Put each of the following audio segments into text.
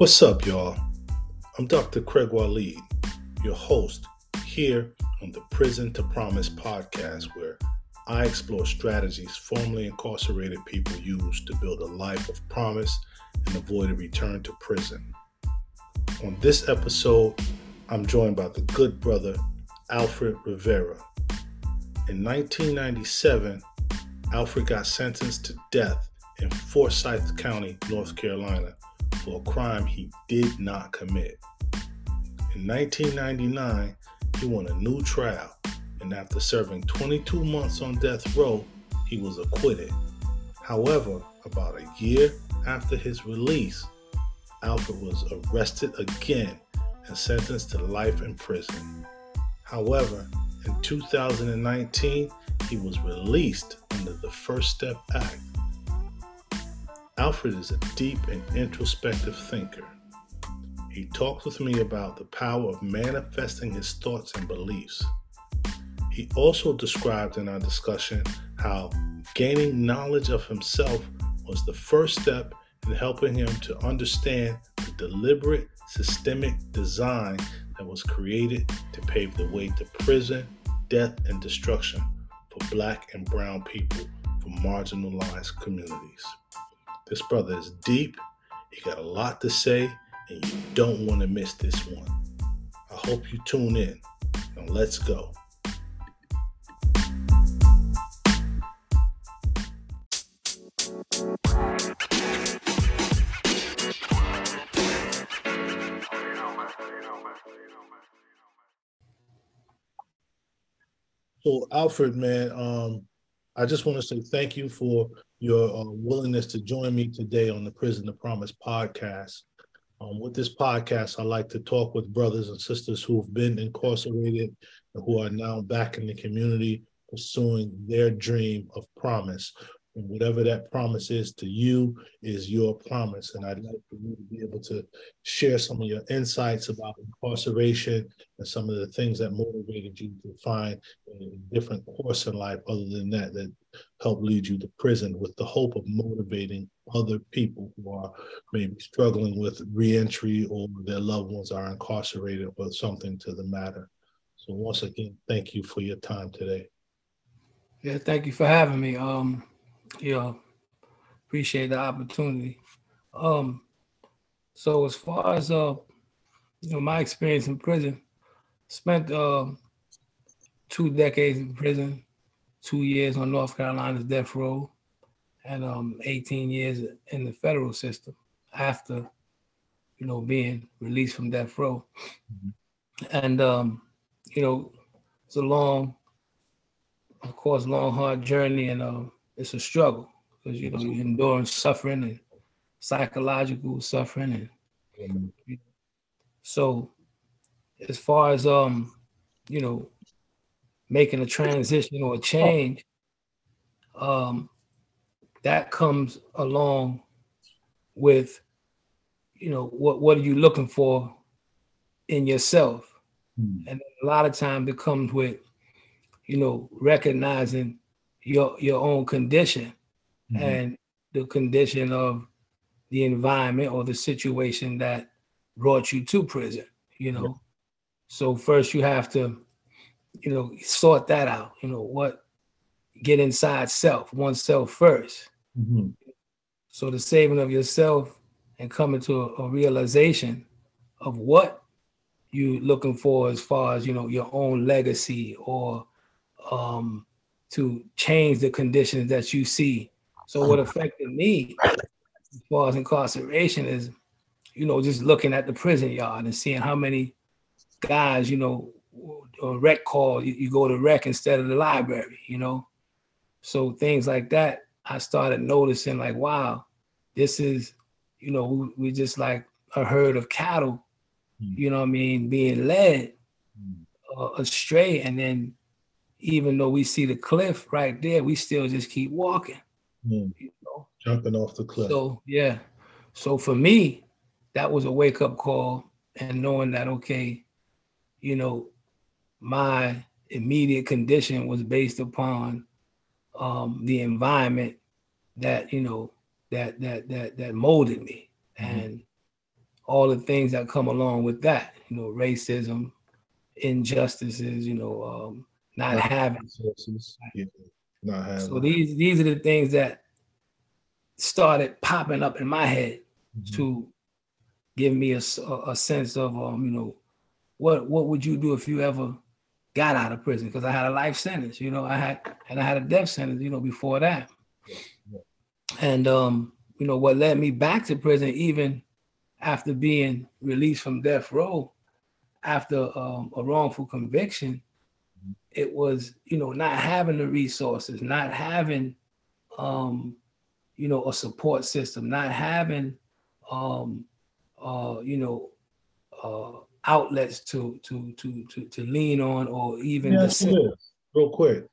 What's up, y'all? I'm Dr. Craig Waleed, your host here on the Prison to Promise podcast, where I explore strategies formerly incarcerated people use to build a life of promise and avoid a return to prison. On this episode, I'm joined by the good brother Alfred Rivera. In 1997, Alfred got sentenced to death in Forsyth County, North Carolina, for a crime he did not commit. In 1999, he won a new trial, and after serving 22 months on death row, he was acquitted. However, about a year after his release, Alfred was arrested again and sentenced to life in prison. However, in 2019, he was released under the First Step Act Alfred is a deep and introspective thinker. He talks with me about the power of manifesting his thoughts and beliefs. He also described in our discussion how gaining knowledge of himself was the first step in helping him to understand the deliberate systemic design that was created to pave the way to prison, death, and destruction for black and brown people from marginalized communities. This brother is deep. He got a lot to say, and you don't want to miss this one. I hope you tune in. Now let's go. So Alfred, man, um, I just want to say thank you for your uh, willingness to join me today on the Prison to Promise podcast. Um, with this podcast, I like to talk with brothers and sisters who have been incarcerated and who are now back in the community pursuing their dream of promise. And whatever that promise is to you is your promise. And I'd like for you to be able to share some of your insights about incarceration and some of the things that motivated you to find a different course in life other than that, that helped lead you to prison with the hope of motivating other people who are maybe struggling with reentry or their loved ones are incarcerated or something to the matter. So once again, thank you for your time today. Yeah, thank you for having me. Um, yeah, appreciate the opportunity. Um, so as far as uh, you know, my experience in prison, spent uh, two decades in prison, two years on North Carolina's death row, and um, 18 years in the federal system after, you know, being released from death row. Mm-hmm. And um, you know, it's a long, of course, long hard journey, and um, it's a struggle because you know you're enduring suffering and psychological suffering and so as far as um you know making a transition or a change um that comes along with you know what what are you looking for in yourself? Mm. and a lot of times it comes with you know recognizing your your own condition mm-hmm. and the condition of the environment or the situation that brought you to prison you know yeah. so first you have to you know sort that out you know what get inside self oneself 1st mm-hmm. so the saving of yourself and coming to a, a realization of what you looking for as far as you know your own legacy or um to change the conditions that you see. So what affected me as far as incarceration is, you know, just looking at the prison yard and seeing how many guys, you know, a rec call, you, you go to rec instead of the library, you know. So things like that, I started noticing like, wow, this is, you know, we, we just like a herd of cattle, mm. you know what I mean, being led mm. uh, astray and then even though we see the cliff right there, we still just keep walking. Mm. You know? Jumping off the cliff. So yeah. So for me, that was a wake up call and knowing that okay, you know, my immediate condition was based upon um, the environment that you know that that that that molded me, mm-hmm. and all the things that come along with that. You know, racism, injustices. You know, um, not, having resources. Yeah, not having. So these these are the things that started popping up in my head mm-hmm. to give me a, a sense of um, you know what what would you do if you ever got out of prison because I had a life sentence, you know, I had and I had a death sentence, you know, before that. And um, you know, what led me back to prison even after being released from death row after um, a wrongful conviction, it was, you know, not having the resources, not having um, you know, a support system, not having um uh, you know, uh outlets to to to to to lean on or even yeah, the real quick.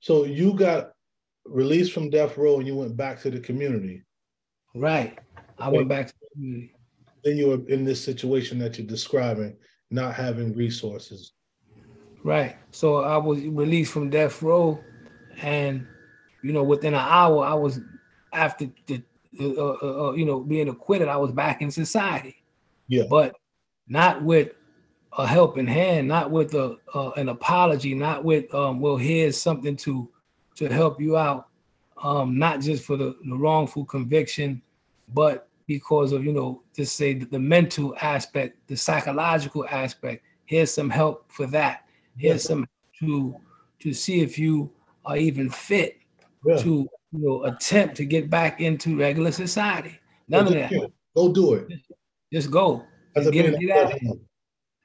So you got released from death row and you went back to the community. Right. I went back to the community. Then you were in this situation that you're describing, not having resources. Right. So I was released from death row, and you know, within an hour, I was after the, uh, uh, uh, you know being acquitted, I was back in society. Yeah. But not with a helping hand, not with a uh, an apology, not with um, well here's something to to help you out, um, not just for the, the wrongful conviction, but because of you know just say the, the mental aspect, the psychological aspect. Here's some help for that. Here's some to to see if you are even fit yeah. to you know attempt to get back into regular society. None of that. Go do it. Just, just go. Get it,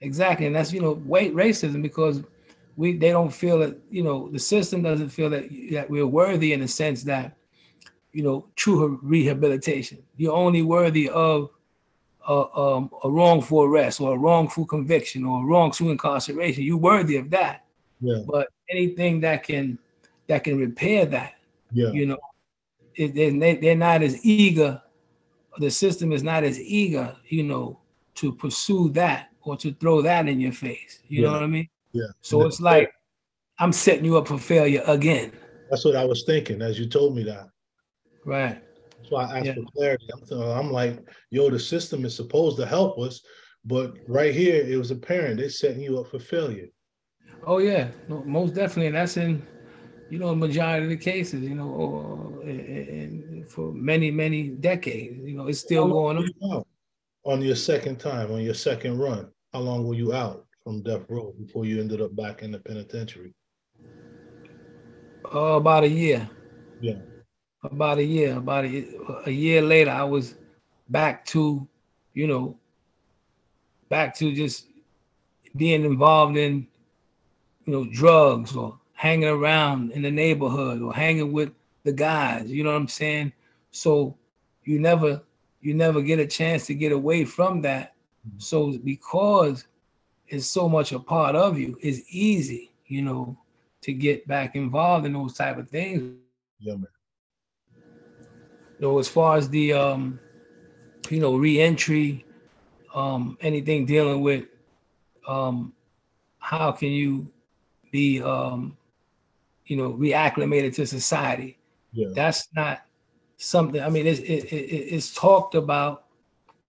Exactly, and that's you know weight racism because we they don't feel that you know the system doesn't feel that that we're worthy in the sense that you know true rehabilitation. You're only worthy of a, um, a wrongful arrest or a wrongful conviction or a wrongful incarceration. You're worthy of that. Yeah. But anything that can that can repair that, yeah. you know, it, they, they're not as eager. The system is not as eager, you know, to pursue that or to throw that in your face. You yeah. know what I mean? Yeah. So it's like I'm setting you up for failure again. That's what I was thinking as you told me that. Right. That's why I asked yeah. for clarity. I'm, I'm like, yo, the system is supposed to help us, but right here it was apparent they're setting you up for failure. Oh yeah, no, most definitely, and that's in, you know, majority of the cases, you know, or, and for many many decades, you know, it's still going on on your second time, on your second run? How long were you out from death row before you ended up back in the penitentiary? Uh, about a year. Yeah. About a year. About a, a year later, I was back to, you know, back to just being involved in, you know, drugs or hanging around in the neighborhood or hanging with the guys. You know what I'm saying? So you never you never get a chance to get away from that. Mm-hmm. So because it's so much a part of you, it's easy, you know, to get back involved in those type of things. Yeah, man. So as far as the um, you know, reentry, um, anything dealing with um how can you be um you know reacclimated to society. Yeah. That's not something. I mean, it's it, it, it's talked about,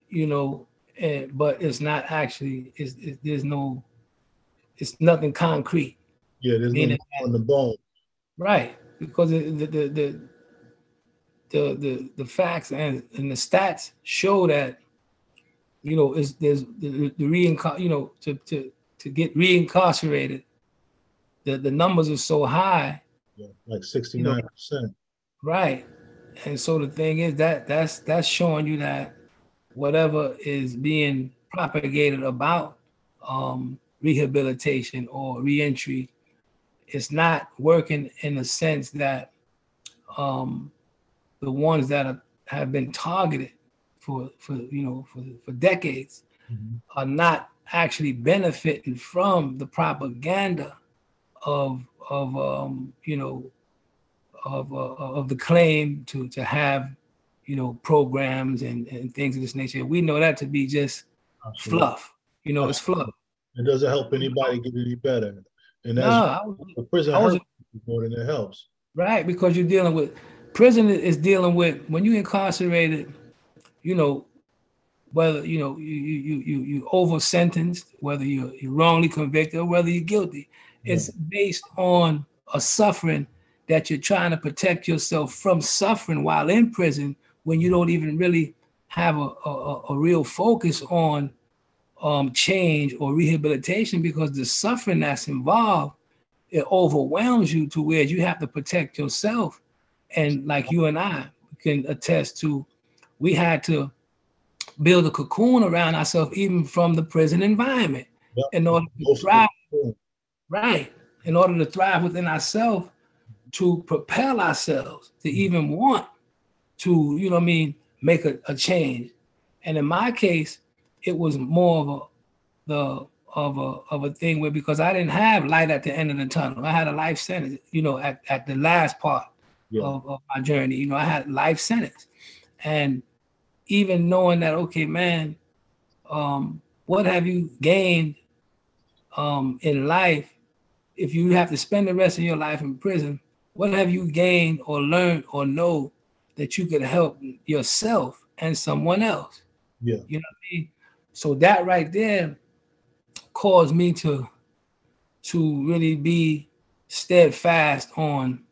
you know, and, but it's not actually. It's, it, there's no. It's nothing concrete. Yeah, there's no on the bone. Right, because the the the the the, the, facts and, and the stats show that you know is there's the, the reincar you know to to to get reincarcerated the the numbers are so high. Yeah, like 69 percent. Right. And so the thing is that that's that's showing you that whatever is being propagated about um, rehabilitation or reentry, it's not working in the sense that um, the ones that are, have been targeted for for you know for for decades mm-hmm. are not actually benefiting from the propaganda of of um, you know of, uh, of the claim to, to have, you know, programs and, and things of this nature. We know that to be just Absolutely. fluff. You know, it's fluff. It doesn't help anybody get any better. And that's no, the prison hurts more than it helps. Right, because you're dealing with prison is dealing with when you incarcerated, you know, whether you know you you you you over sentenced, whether you're, you're wrongly convicted or whether you're guilty. Yeah. It's based on a suffering that you're trying to protect yourself from suffering while in prison when you don't even really have a, a, a real focus on um, change or rehabilitation because the suffering that's involved it overwhelms you to where you have to protect yourself and like you and i can attest to we had to build a cocoon around ourselves even from the prison environment yep. in order to thrive right in order to thrive within ourselves to propel ourselves to mm-hmm. even want to you know i mean make a, a change and in my case it was more of a the of a of a thing where because I didn't have light at the end of the tunnel. I had a life sentence, you know, at, at the last part yeah. of, of my journey. You know, I had life sentence. And even knowing that, okay, man, um, what have you gained um, in life if you have to spend the rest of your life in prison? What have you gained or learned or know that you could help yourself and someone else? Yeah. You know what I mean? So that right there caused me to to really be steadfast on,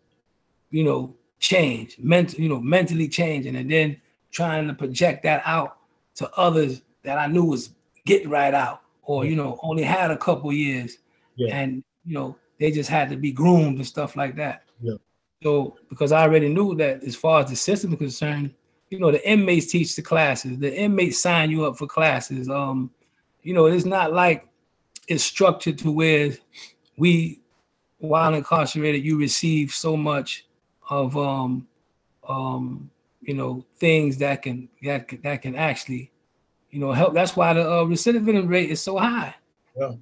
you know, change, mental, you know, mentally changing, and then trying to project that out to others that I knew was getting right out, or you know, only had a couple years, yeah. and you know, they just had to be groomed and stuff like that. Yeah. So because I already knew that as far as the system is concerned, you know, the inmates teach the classes. The inmates sign you up for classes. Um, you know, it's not like it's structured to where we, while incarcerated, you receive so much of um, um, you know, things that can that that can actually, you know, help. That's why the uh, recidivism rate is so high. Yeah.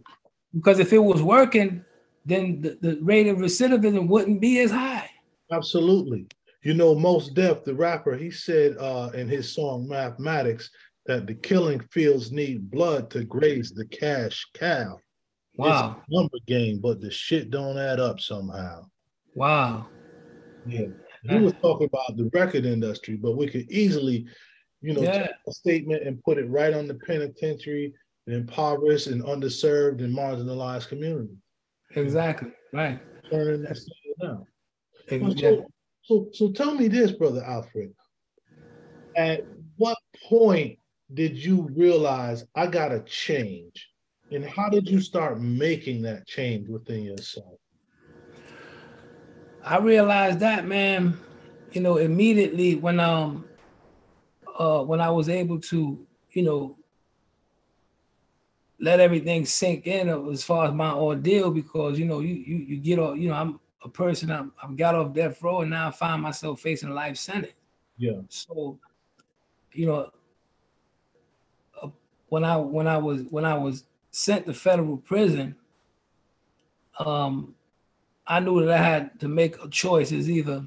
Because if it was working, then the, the rate of recidivism wouldn't be as high. Absolutely. You know, most Def, the rapper, he said uh, in his song Mathematics that the killing fields need blood to graze the cash cow. Wow. It's a number game, but the shit don't add up somehow. Wow. Yeah. He was talking about the record industry, but we could easily, you know, yeah. take a statement and put it right on the penitentiary, the impoverished and underserved and marginalized community. Exactly. Right. Turning that down. Exactly. So, so tell me this, brother Alfred. At what point did you realize I gotta change? And how did you start making that change within yourself? I realized that, man, you know, immediately when um uh when I was able to, you know, let everything sink in as far as my ordeal because you know you you you get all you know I'm a person I'm, I've got off death row and now I find myself facing a life sentence. Yeah. So, you know, uh, when I when I was when I was sent to federal prison, um, I knew that I had to make a choice. Is either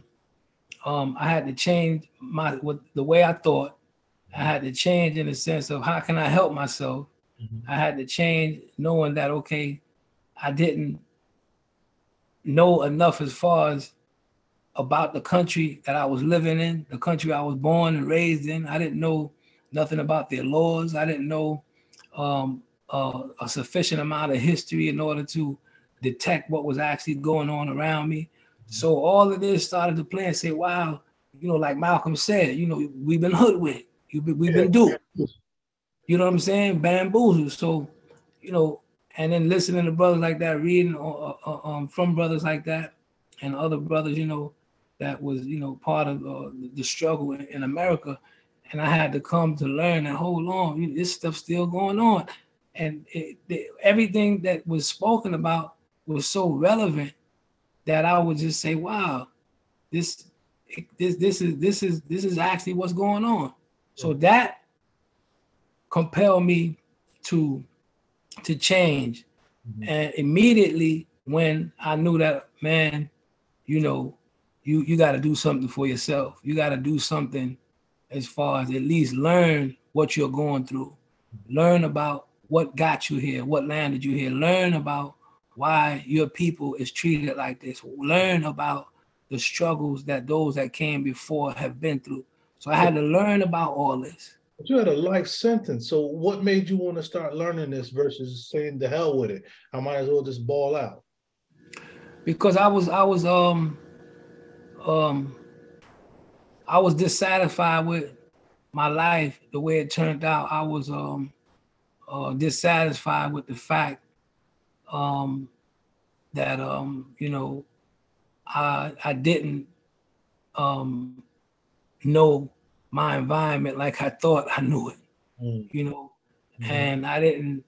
um, I had to change my what the way I thought. I had to change in the sense of how can I help myself. Mm-hmm. I had to change knowing that okay, I didn't know enough as far as about the country that I was living in, the country I was born and raised in. I didn't know nothing about their laws. I didn't know um, uh, a sufficient amount of history in order to detect what was actually going on around me. So all of this started to play and say, wow, you know, like Malcolm said, you know, we've been hoodwinked. We've been duped. You know what I'm saying? Bamboozled. So, you know, and then listening to brothers like that, reading uh, uh, uh, um, from brothers like that, and other brothers, you know, that was you know part of uh, the struggle in, in, America, and I had to come to learn that hold on, this stuff's still going on, and it, it, everything that was spoken about was so relevant that I would just say, wow, this this this is this is this is actually what's going on. So that compelled me to to change. Mm-hmm. And immediately when I knew that, man, you know, you you got to do something for yourself. You got to do something as far as at least learn what you're going through. Learn about what got you here, what landed you here. Learn about why your people is treated like this. Learn about the struggles that those that came before have been through. So I had to learn about all this. But you had a life sentence. So what made you want to start learning this versus saying the hell with it? I might as well just ball out. Because I was I was um um I was dissatisfied with my life the way it turned out. I was um uh dissatisfied with the fact um that um you know I I didn't um know my environment like I thought I knew it. Mm. You know, mm-hmm. and I didn't,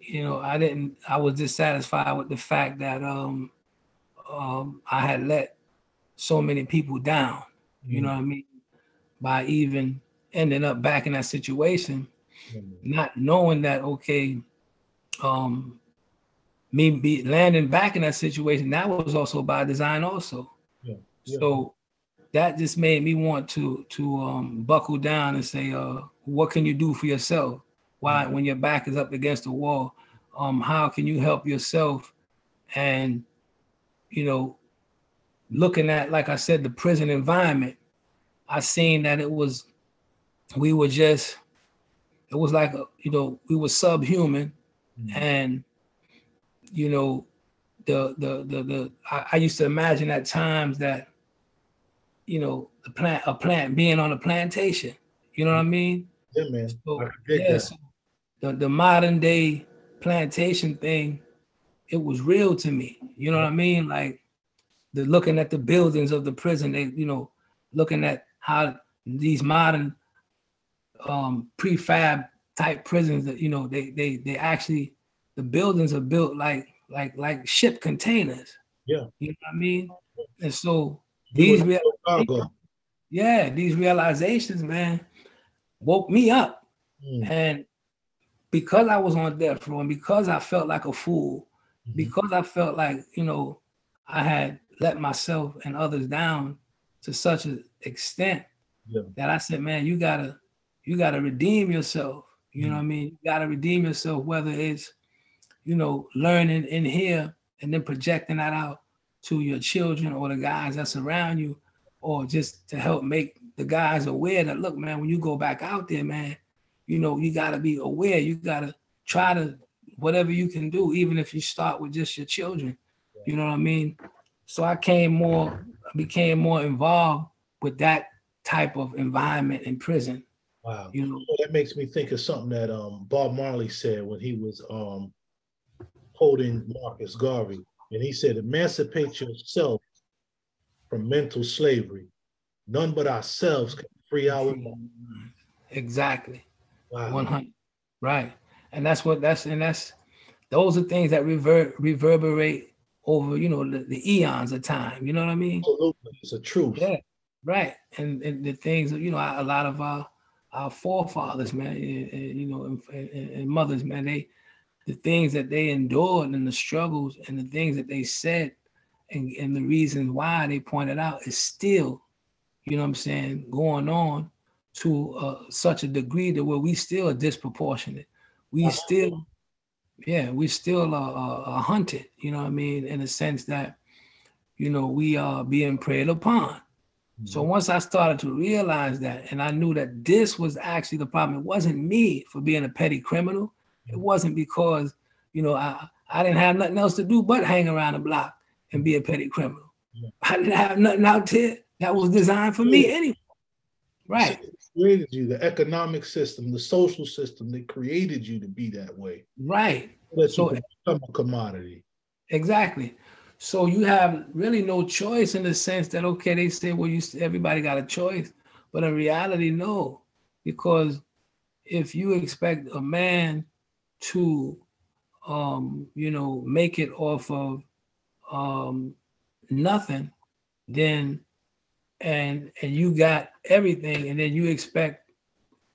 you know, I didn't. I was dissatisfied with the fact that um, um, I had let so many people down. Mm. You know what I mean? By even ending up back in that situation, mm. not knowing that okay, um, me be landing back in that situation, that was also by design also. Yeah. Yeah. So that just made me want to to um, buckle down and say, uh, what can you do for yourself? Why, when your back is up against the wall, um, how can you help yourself? And you know, looking at like I said, the prison environment, I seen that it was, we were just, it was like a, you know, we were subhuman, mm-hmm. and you know, the the the the I, I used to imagine at times that you know, the plant a plant being on a plantation. You know what I mean? Yeah, man. So, yeah, so the, the modern day plantation thing, it was real to me. You know what I mean? Like the looking at the buildings of the prison, they, you know, looking at how these modern um prefab type prisons that you know they they they actually the buildings are built like like like ship containers. Yeah. You know what I mean? And so these realizations, yeah, these realizations, man, woke me up. Mm. And because I was on death row and because I felt like a fool, mm-hmm. because I felt like, you know, I had let myself and others down to such an extent yeah. that I said, man, you gotta, you gotta redeem yourself. You mm know what I mean? You gotta redeem yourself, whether it's, you know, learning in here and then projecting that out to your children or the guys that's around you, or just to help make the guys aware that look, man, when you go back out there, man, you know, you gotta be aware. You gotta try to whatever you can do, even if you start with just your children. You know what I mean? So I came more, became more involved with that type of environment in prison. Wow. You know, that makes me think of something that um, Bob Marley said when he was um, holding Marcus Garvey. And he said, emancipate yourself from mental slavery. None but ourselves can free our mind. Exactly. Wow. 100. Right. And that's what that's, and that's, those are things that rever- reverberate over, you know, the, the, eons of time. You know what I mean? Absolutely. It's a truth. Yeah. Right. And, and the things, you know, a lot of our, our forefathers, man, and, and, you know, and, and mothers, man, they, the things that they endured and the struggles and the things that they said and, and the reasons why they pointed out is still, you know what I'm saying, going on to uh, such a degree that where we still are disproportionate. We still, yeah, we still are, are, are hunted, you know what I mean, in the sense that, you know, we are being preyed upon. Mm-hmm. So once I started to realize that, and I knew that this was actually the problem, it wasn't me for being a petty criminal. It wasn't because, you know, I, I didn't have nothing else to do but hang around the block and be a petty criminal. Yeah. I didn't have nothing out there that was designed for me anyway. Right. It created you, the economic system, the social system that created you to be that way. Right. That so become a commodity. Exactly. So you have really no choice in the sense that okay, they say, well, you everybody got a choice, but in reality, no, because if you expect a man to um, you know, make it off of um, nothing, then and and you got everything, and then you expect,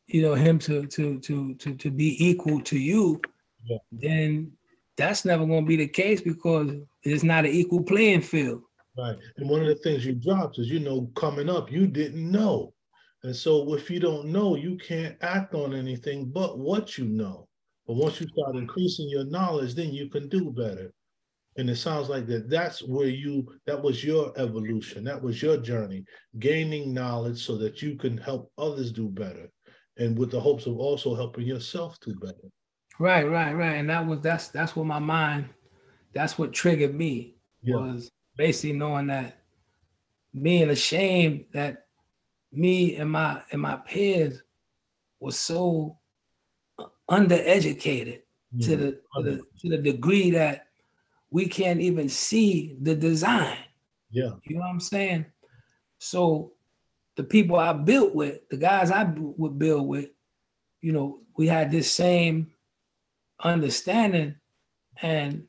you know, him to to to to to be equal to you, yeah. then that's never going to be the case because it's not an equal playing field. Right, and one of the things you dropped is, you know, coming up, you didn't know, and so if you don't know, you can't act on anything but what you know. But once you start increasing your knowledge, then you can do better. And it sounds like that that's where you, that was your evolution. That was your journey, gaining knowledge so that you can help others do better. and with the hopes of also helping yourself do better. Right, right, right. And that was that's that's what my mind, that's what triggered me yeah. was basically knowing that being ashamed that me and my and my peers was so undereducated yeah. to, the, to the to the degree that we can't even see the design. Yeah. You know what I'm saying? So the people I built with, the guys I would build with, you know, we had this same understanding and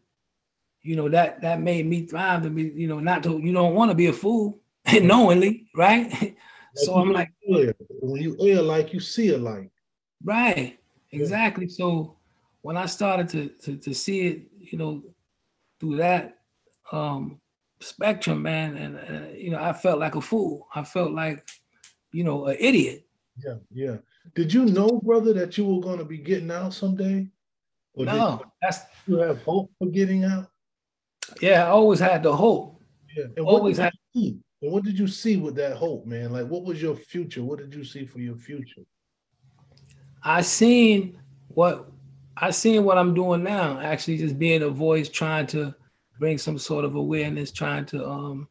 you know that that made me thrive to be you know not to you don't want to be a fool knowingly right like so i'm like when you air like you see a light right exactly so when i started to, to to see it you know through that um spectrum man and uh, you know i felt like a fool i felt like you know an idiot yeah yeah did you know brother that you were going to be getting out someday or no that's you have hope for getting out yeah, I always had the hope. Yeah. And always had. And what did you see with that hope, man? Like, what was your future? What did you see for your future? I seen what I seen what I'm doing now. Actually, just being a voice, trying to bring some sort of awareness, trying to um,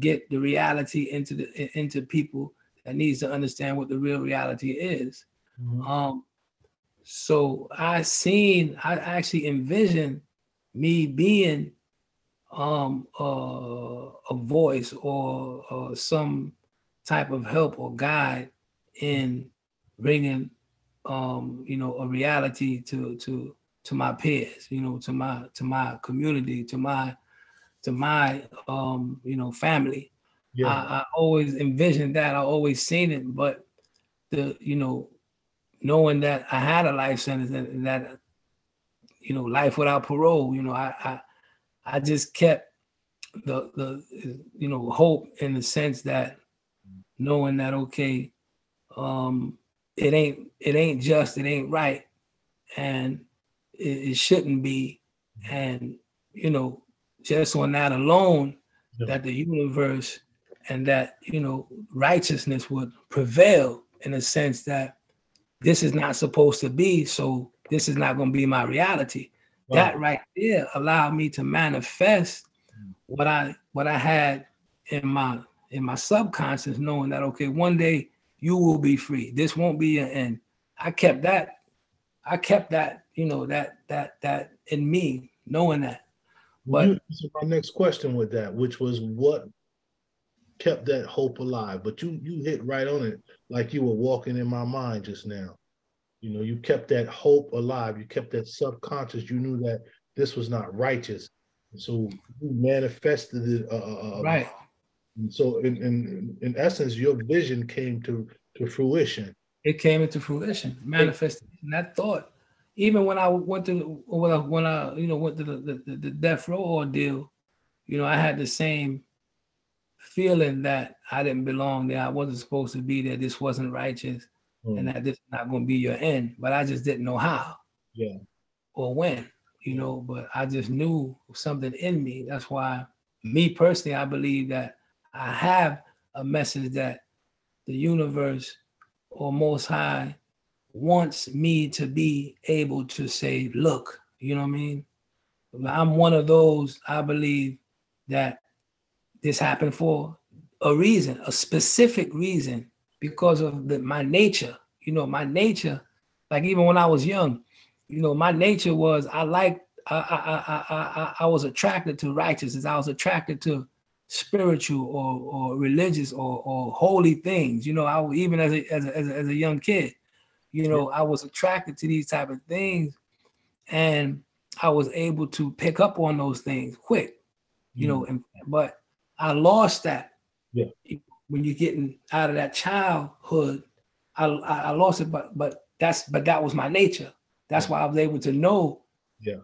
get the reality into the into people that needs to understand what the real reality is. Mm-hmm. Um, so I seen, I actually envisioned me being um, uh, a voice or uh, some type of help or guide in bringing, um, you know, a reality to to to my peers, you know, to my to my community, to my to my um, you know family. Yeah. I, I always envisioned that. I always seen it, but the you know, knowing that I had a life sentence and that you know, life without parole, you know, I, I I just kept the the you know hope in the sense that knowing that okay, um, it ain't it ain't just it ain't right, and it, it shouldn't be, and you know just on that alone, yeah. that the universe and that you know righteousness would prevail in a sense that this is not supposed to be, so this is not going to be my reality. That right there allowed me to manifest mm. what I what I had in my in my subconscious, knowing that okay, one day you will be free. This won't be an end. I kept that, I kept that, you know, that that that in me, knowing that. But my next question with that, which was what kept that hope alive. But you you hit right on it like you were walking in my mind just now. You know, you kept that hope alive. You kept that subconscious. You knew that this was not righteous. So you manifested it. Uh, uh, right. so in, in in essence, your vision came to to fruition. It came into fruition, manifested. And that thought, even when I went to when I, when I you know went to the, the, the death row ordeal, you know, I had the same feeling that I didn't belong there. I wasn't supposed to be there. This wasn't righteous mm. and that this is not going to be your end. But I just didn't know how. Yeah. Or when, you know, but I just knew something in me. That's why, me personally, I believe that I have a message that the universe or Most High wants me to be able to say, look, you know what I mean? I'm one of those, I believe that this happened for a reason, a specific reason because of the, my nature. You know, my nature, like even when I was young, you know, my nature was I liked, I, I, I, I, I was attracted to righteousness. I was attracted to spiritual or, or religious or, or holy things. You know, I even as a, as a, as a, as a young kid, you know, I was attracted to these type of things, and I was able to pick up on those things quick. You mm know, and, but I lost that. Yeah when you're getting out of that childhood, I, I, lost it, but but that's but that was my nature. That's why I was able to know yeah.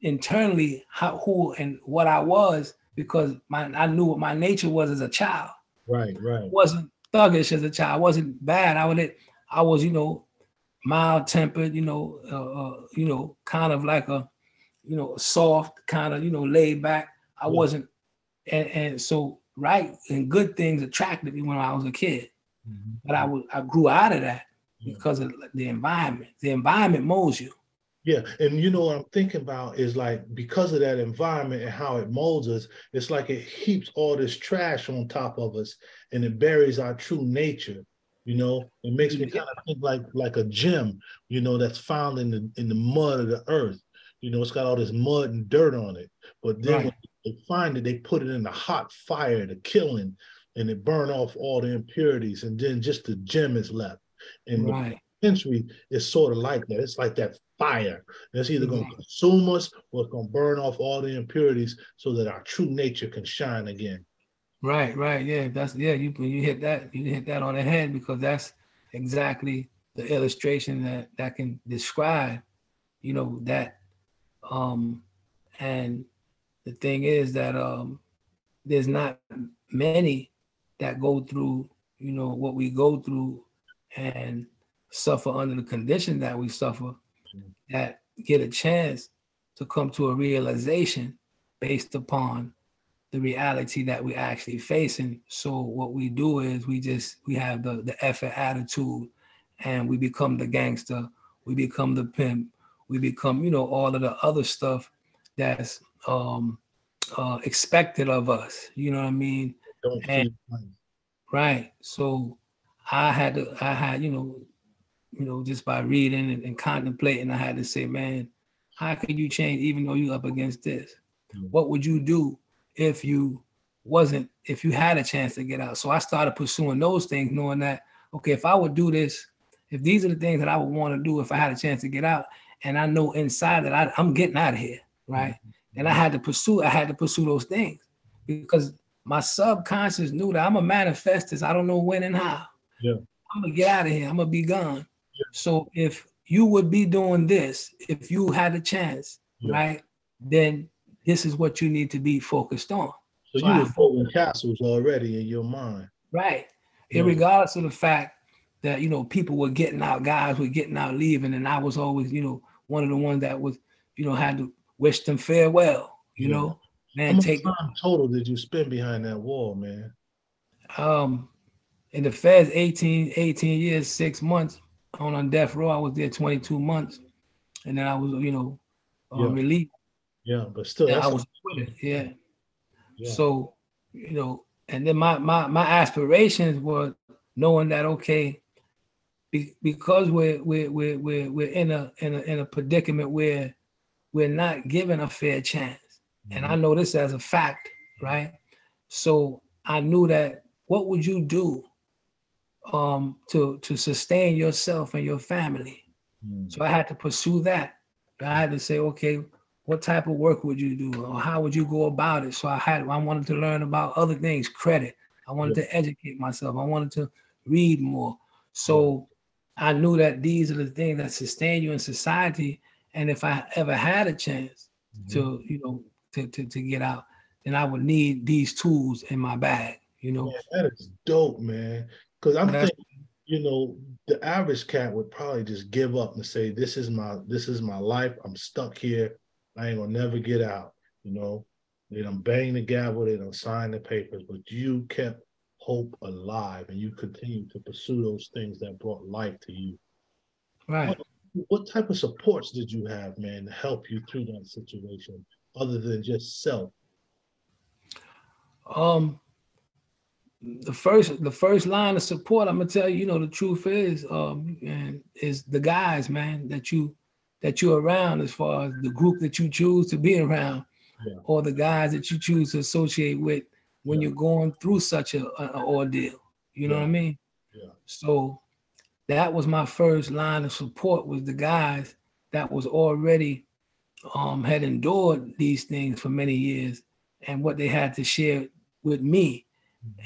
internally how who and what I was because my I knew what my nature was as a child. Right, right. wasn't thuggish as a child. I wasn't bad. I would I was, you know, mild tempered, you know, uh, uh, you know, kind of like a, you know, soft, kind of, you know, laid back. I yeah. wasn't, and, and so right and good things attracted me when I was a kid. Mm-hmm. But I was I grew out of that. because of the environment. The environment molds you. Yeah, and you know what I'm thinking about is like because of that environment and how it molds us, it's like it heaps all this trash on top of us and it buries our true nature. You know, it makes me kind of think like like a gem, you know, that's found in the in the mud of the earth. You know, it's got all this mud and dirt on it. But then right. when they find it, they put it in the hot fire, the killing, and it burn off all the impurities, and then just the gem is left. And right. Century is sort of like that. It's like that fire. It's either going to mm-hmm. consume us or it's going to burn off all the impurities so that our true nature can shine again. Right, right, yeah, that's yeah. You you hit that you hit that on the head because that's exactly the illustration that that can describe, you know, that. Um, and the thing is that um, there's not many that go through, you know, what we go through and suffer under the condition that we suffer that get a chance to come to a realization based upon the reality that we're actually facing. So what we do is we just we have the the effort attitude and we become the gangster, we become the pimp, we become, you know, all of the other stuff that's um uh expected of us. You know what I mean? And, right. So I had to I had, you know, you know, just by reading and, and, contemplating, I had to say, man, how can you change even though you're up against this? Mm-hmm. What would you do if you wasn't, if you had a chance to get out? So I started pursuing those things, knowing that, okay, if I would do this, if these are the things that I would want to do if I had a chance to get out, and I know inside that I, am getting out of here, right? Mm-hmm. And I had to pursue, I had to pursue those things because my subconscious knew that I'm a manifestist. I don't know when and how. Yeah. I'm gonna get out of here. I'm gonna be gone. So if you would be doing this, if you had a chance, yeah. right, then this is what you need to be focused on. So, so you were building castles already in your mind. Right. Yeah. Regardless of the fact that, you know, people were getting out, guys were getting out, leaving, and I was always, you know, one of the ones that was, you know, had to wish them farewell, you yeah. know. Man, How much take time total did you spend behind that wall, man? Um, in the Feds, 18, 18 years, six months on on death row. I was there 22 months, and then I was, you know, uh, yeah. released. Yeah, but still, I was. Yeah. yeah. So, you know, and then my my my aspirations were knowing that okay, be, because we're we're we're we're we're in a in a in a predicament where we're not given a fair chance, mm-hmm. and I mm-hmm. know this as a fact, right? So I knew that what would you do um, to to sustain yourself and your family. Mm. So I had to pursue that. I had to say, okay, what type of work would you do, or how would you go about it? So I had I wanted to learn about other things, credit. I wanted yeah. to educate myself. I wanted to read more. So I knew that these are the things that sustain you in society. And if I ever had a chance mm-hmm. to, you know, to, to, to get out, then I would need these tools in my bag, you know. Yeah, that is dope, man. Because I'm thinking, you know, the average cat would probably just give up and say, "This is my this is my life. I'm stuck here. I ain't gonna never get out." You know, they don't bang the gavel, they don't sign the papers, but you kept hope alive and you continue to pursue those things that brought life to you. Right. What, what type of supports did you have, man, to help you through that situation, other than just self? Um, the first the first line of support i'm gonna tell you you know the truth is um and is the guys man that you that you're around as far as the group that you choose to be around yeah. or the guys that you choose to associate with when yeah. you're going through such a, a ordeal you know yeah. what i mean yeah. so that was my first line of support was the guys that was already um had endured these things for many years and what they had to share with me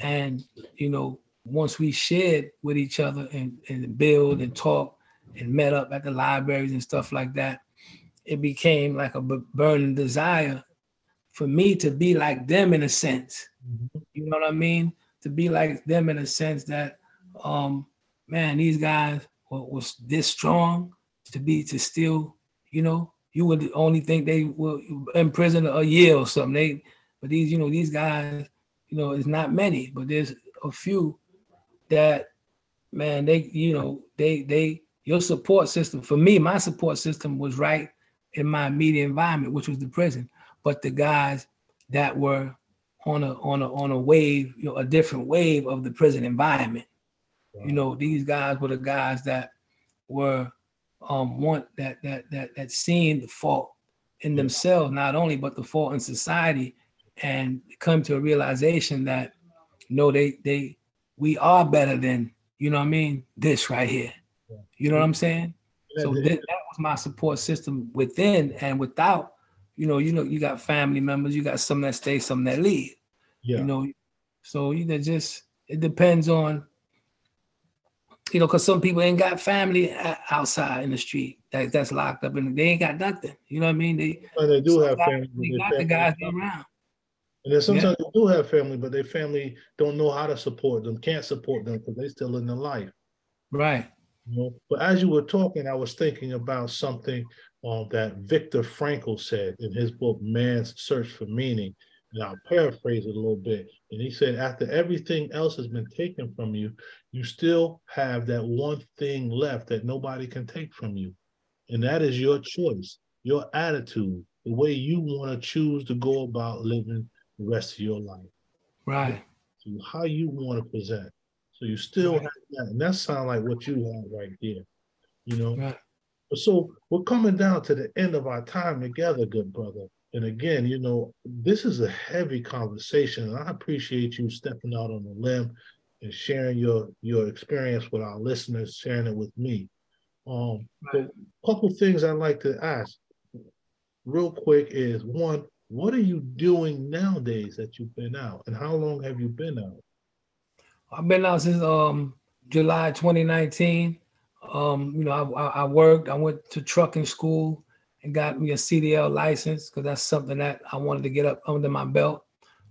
and, you know, once we shared with each other and, and build and talk and met up at the libraries and stuff like that, it became like a burning desire for me to be like them in a sense. Mm-hmm. You know what I mean? To be like them in a sense that, um, man, these guys were, was this strong to be to still, you know, you would only think they were in prison a year or something. They, but these, you know, these guys you know, it's not many, but there's a few that man, they, you know, they, they, your support system, for me, my support system was right in my immediate environment, which was the prison. But the guys that were on a on a on a wave, you know, a different wave of the prison environment. Wow. You know, these guys were the guys that were um want that that that that seeing the fault in themselves, not only but the fault in society, and come to a realization that no, they they we are better than you know what I mean. This right here, you know what I'm saying. So that, that was my support system within and without. You know, you know, you got family members, you got some that stay, some that leave. Yeah. You know, so you know, just it depends on you know, because some people ain't got family outside in the street that, that's locked up and they ain't got nothing. You know what I mean? They, well, they do have family. They got the guys around. And then sometimes yeah. they do have family, but their family don't know how to support them, can't support them because they're still in the life. Right. You know? But as you were talking, I was thinking about something um, that Viktor Frankl said in his book, Man's Search for Meaning. And I'll paraphrase it a little bit. And he said, after everything else has been taken from you, you still have that one thing left that nobody can take from you. And that is your choice, your attitude, the way you want to choose to go about living the rest of your life. Right. So how you want to present. So you still right. have that. And that sounds like what you have right there. You know? Right. So we're coming down to the end of our time together, good brother. And again, you know, this is a heavy conversation, and I appreciate you stepping out on the limb and sharing your your experience with our listeners, sharing it with me. Um, a couple things I'd like to ask, real quick, is one, what are you doing nowadays that you've been out, and how long have you been out? I've been out since um, July 2019. Um, you know, I, I worked. I went to trucking school and got me a CDL license because that's something that I wanted to get up under my belt.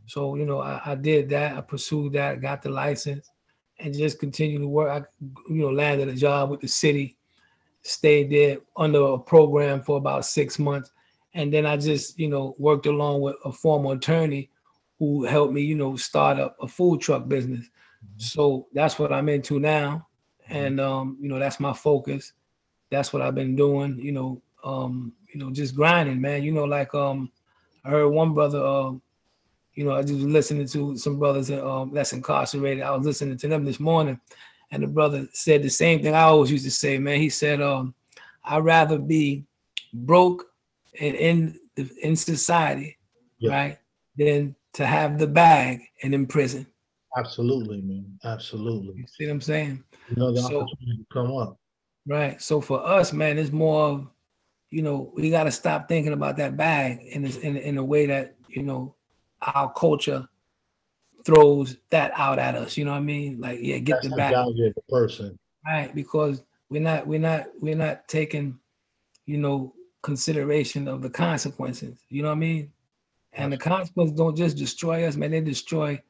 So, you know, I, I did that. I pursued that, got the license, and just continued to work. I, you know, landed a job with the city, stayed there under a program for about six months. And then I just, you know, worked along with a former attorney who helped me, you know, start up a food truck business. Mm-hmm. So that's what I'm into now. And, um, you know, that's my focus. That's what I've been doing, you know, um, you know, just grinding, man. You know, like um, I heard one brother, uh, you know, I just was listening to some brothers um, that's incarcerated. I was listening to them this morning, and the brother said the same thing I always used to say, man. He said, um, I'd rather be broke and in in society, yeah. right, than to have the bag and in prison. Absolutely, man. Absolutely. You see what I'm saying? You know, the so, opportunity to come up. Right. So for us, man, it's more of you know, we got to stop thinking about that bag in, this, in in a way that you know our culture throws that out at us. You know what I mean? Like, yeah, get That's the bag. The person, right? Because we're not we're not we're not taking, you know, consideration of the consequences. You know what I mean? And the consequences don't just destroy us, man. They destroy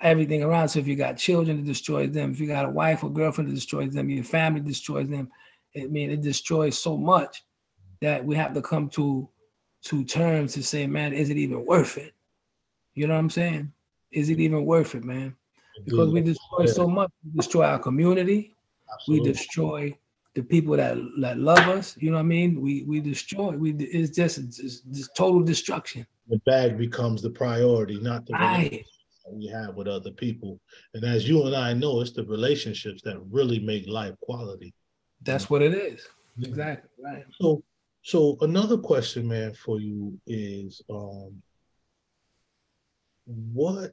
everything around. So if you got children, it destroys them. If you got a wife or girlfriend, it destroys them. Your family destroys them. I mean, it destroys so much that we have to come to to terms to say, man, is it even worth it? You know what I'm saying? Is it even worth it, man? Because we destroy so much. We destroy our community. Absolutely. We destroy the people that that love us. You know what I mean? We we destroy. We it's just it's, it's total destruction. The bag becomes the priority, not the we have with other people. And as you and I know, it's the relationships that really make life quality. That's what it is. Exactly. Right. So so another question, man, for you is um, what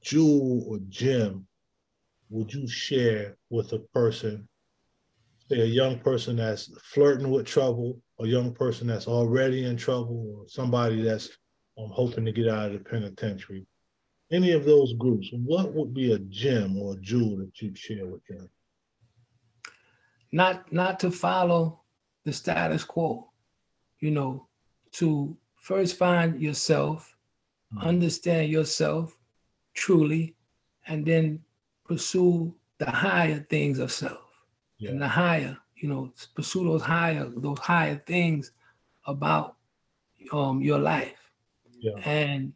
jewel or gem would you share with a person, say a young person that's flirting with trouble, a young person that's already in trouble, or somebody that's um, hoping to get out of the penitentiary? Any of those groups, what would be a gem or a jewel that you'd share with them? Not not to follow the status quo, you know, to first find yourself, mm-hmm. understand yourself truly, and then pursue the higher things of self. Yeah. And the higher, you know, pursue those higher, those higher things about um your life. Yeah. And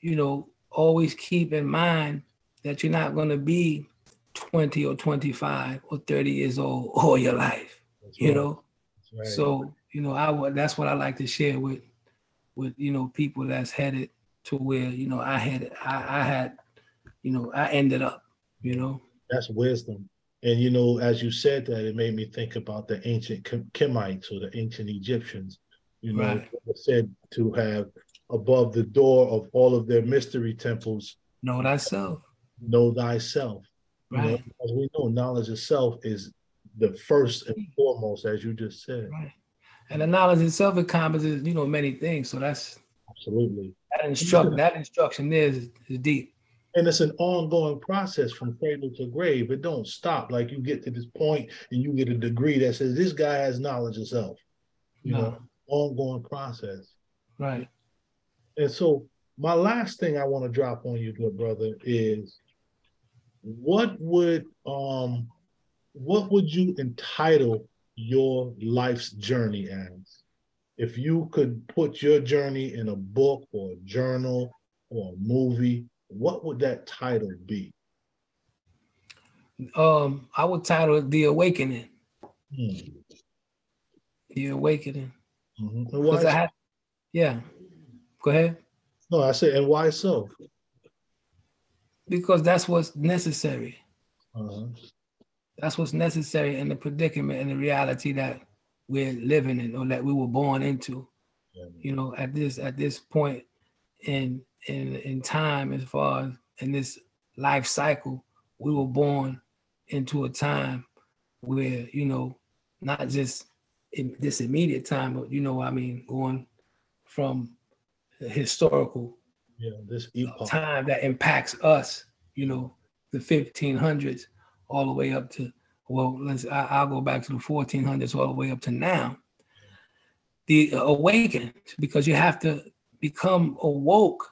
you know, always keep in mind that you're not going to be 20 or 25 or 30 years old all your life. That's you right. know? Right. So, you know, I that's what I like to share with with you know people that's headed to where, you know, I had I, I had, you know, I ended up, you know. That's wisdom. And you know, as you said that, it made me think about the ancient Kemites or the ancient Egyptians. You know, right. said to have above the door of all of their mystery temples. Know thyself. Know thyself. Right. You know, as we know, knowledge itself is the first and foremost, as you just said. Right. And the knowledge itself encompasses, you know, many things. So that's absolutely that instruction. That instruction there is, is deep. And it's an ongoing process from cradle to grave. It don't stop. Like you get to this point and you get a degree that says this guy has knowledge of self. You no. know, ongoing process. Right. And so my last thing I want to drop on you, good brother, is what would um what would you entitle your life's journey as? If you could put your journey in a book or a journal or a movie, what would that title be? Um, I would title it The Awakening. Hmm. The Awakening. Mm-hmm. I had, yeah. Go ahead. No, I said, and why so? Because that's what's necessary. Uh-huh. That's what's necessary in the predicament and the reality that we're living in or that we were born into. Yeah. You know, at this at this point in in in time, as far as in this life cycle, we were born into a time where you know not just in this immediate time, but you know, I mean, going from historical yeah, this uh, epoch. time that impacts us, you know, the 1500s all the way up to, well, let's, I, will go back to the 1400s all the way up to now. The awakened because you have to become awoke,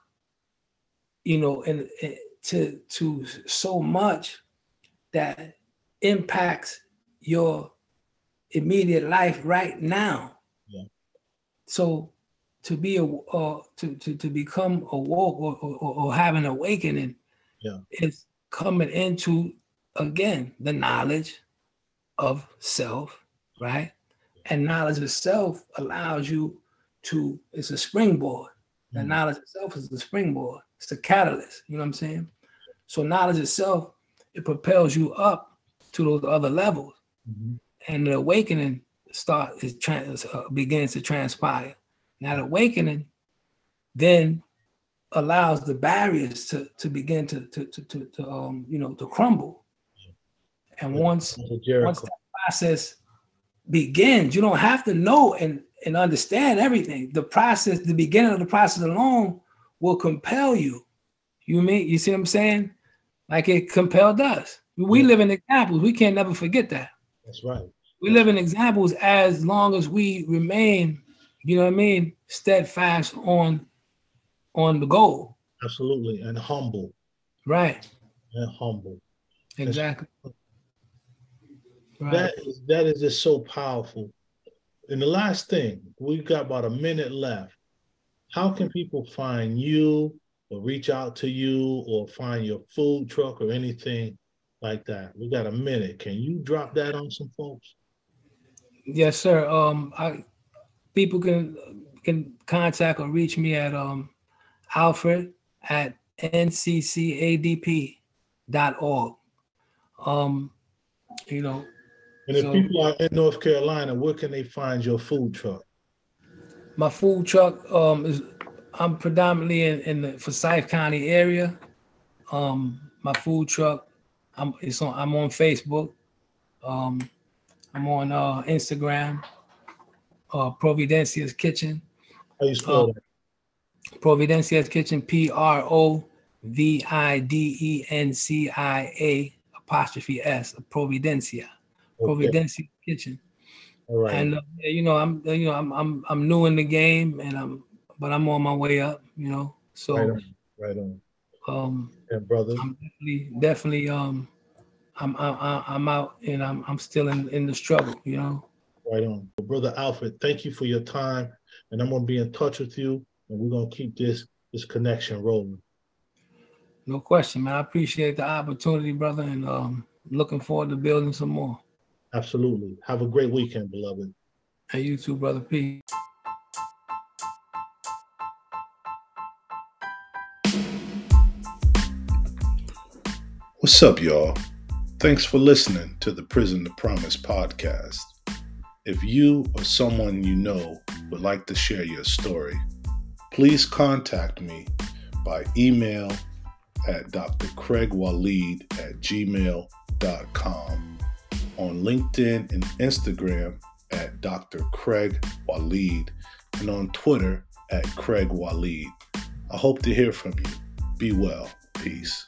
you know, and, and to to so much that impacts your immediate life right now. Yeah. So to be a uh, to, to to become awoke or, or, or have an awakening yeah. is coming into again the knowledge of self, right? And knowledge of self allows you to, it's a springboard. Mm-hmm. That knowledge itself is the springboard, it's the catalyst, you know what I'm saying? So knowledge itself, it propels you up to those other levels. Mm-hmm and the awakening start is trans, uh, begins to transpire. Now, the awakening then allows the barriers to to begin to to to, to, to um you know to crumble. And once once that process begins, you don't have to know and and understand everything. The process, the beginning of the process alone, will compel you. You mean you see what I'm saying? Like it compelled us. We yeah. live in examples. We can't never forget that. That's right we live in examples as long as we remain, you know what I mean, steadfast on on the goal. Absolutely, and humble. Right. And humble. Exactly. Right. That is that is just so powerful. And the last thing, we've got about a minute left. How can people find you or reach out to you or find your food truck or anything like that? We got a minute. Can you drop that on some folks? Yes, sir. Um, I people can can contact or reach me at um Alfred at nccadp.org. Um, you know. And if so, people are in North Carolina, where can they find your food truck? My food truck um is I'm predominantly in, in the Forsyth County area. Um, my food truck, I'm it's on I'm on Facebook. Um, I'm on uh, Instagram, uh, Providencia's Kitchen. How you spell that? Providencia's Kitchen, P R O V I D E N C I A apostrophe S, Providencia. Okay. Providencia Kitchen. All right. And uh, you know, I'm you know, I'm I'm I'm new in the game, and I'm but I'm on my way up. You know, so right on. Right on. Um, yeah, brother. I'm definitely definitely um I'm I'm I'm out and I'm I'm still in in the struggle, you know. Right on, brother Alfred. Thank you for your time, and I'm gonna be in touch with you, and we're gonna keep this this connection rolling. No question, man. I appreciate the opportunity, brother, and um, looking forward to building some more. Absolutely. Have a great weekend, beloved. And you too, brother. Peace. What's up, y'all? Thanks for listening to the Prison to Promise podcast. If you or someone you know would like to share your story, please contact me by email at drcraigwaleed at gmail.com, on LinkedIn and Instagram at Dr. Craig Waleed, and on Twitter at Craig Waleed. I hope to hear from you. Be well. Peace.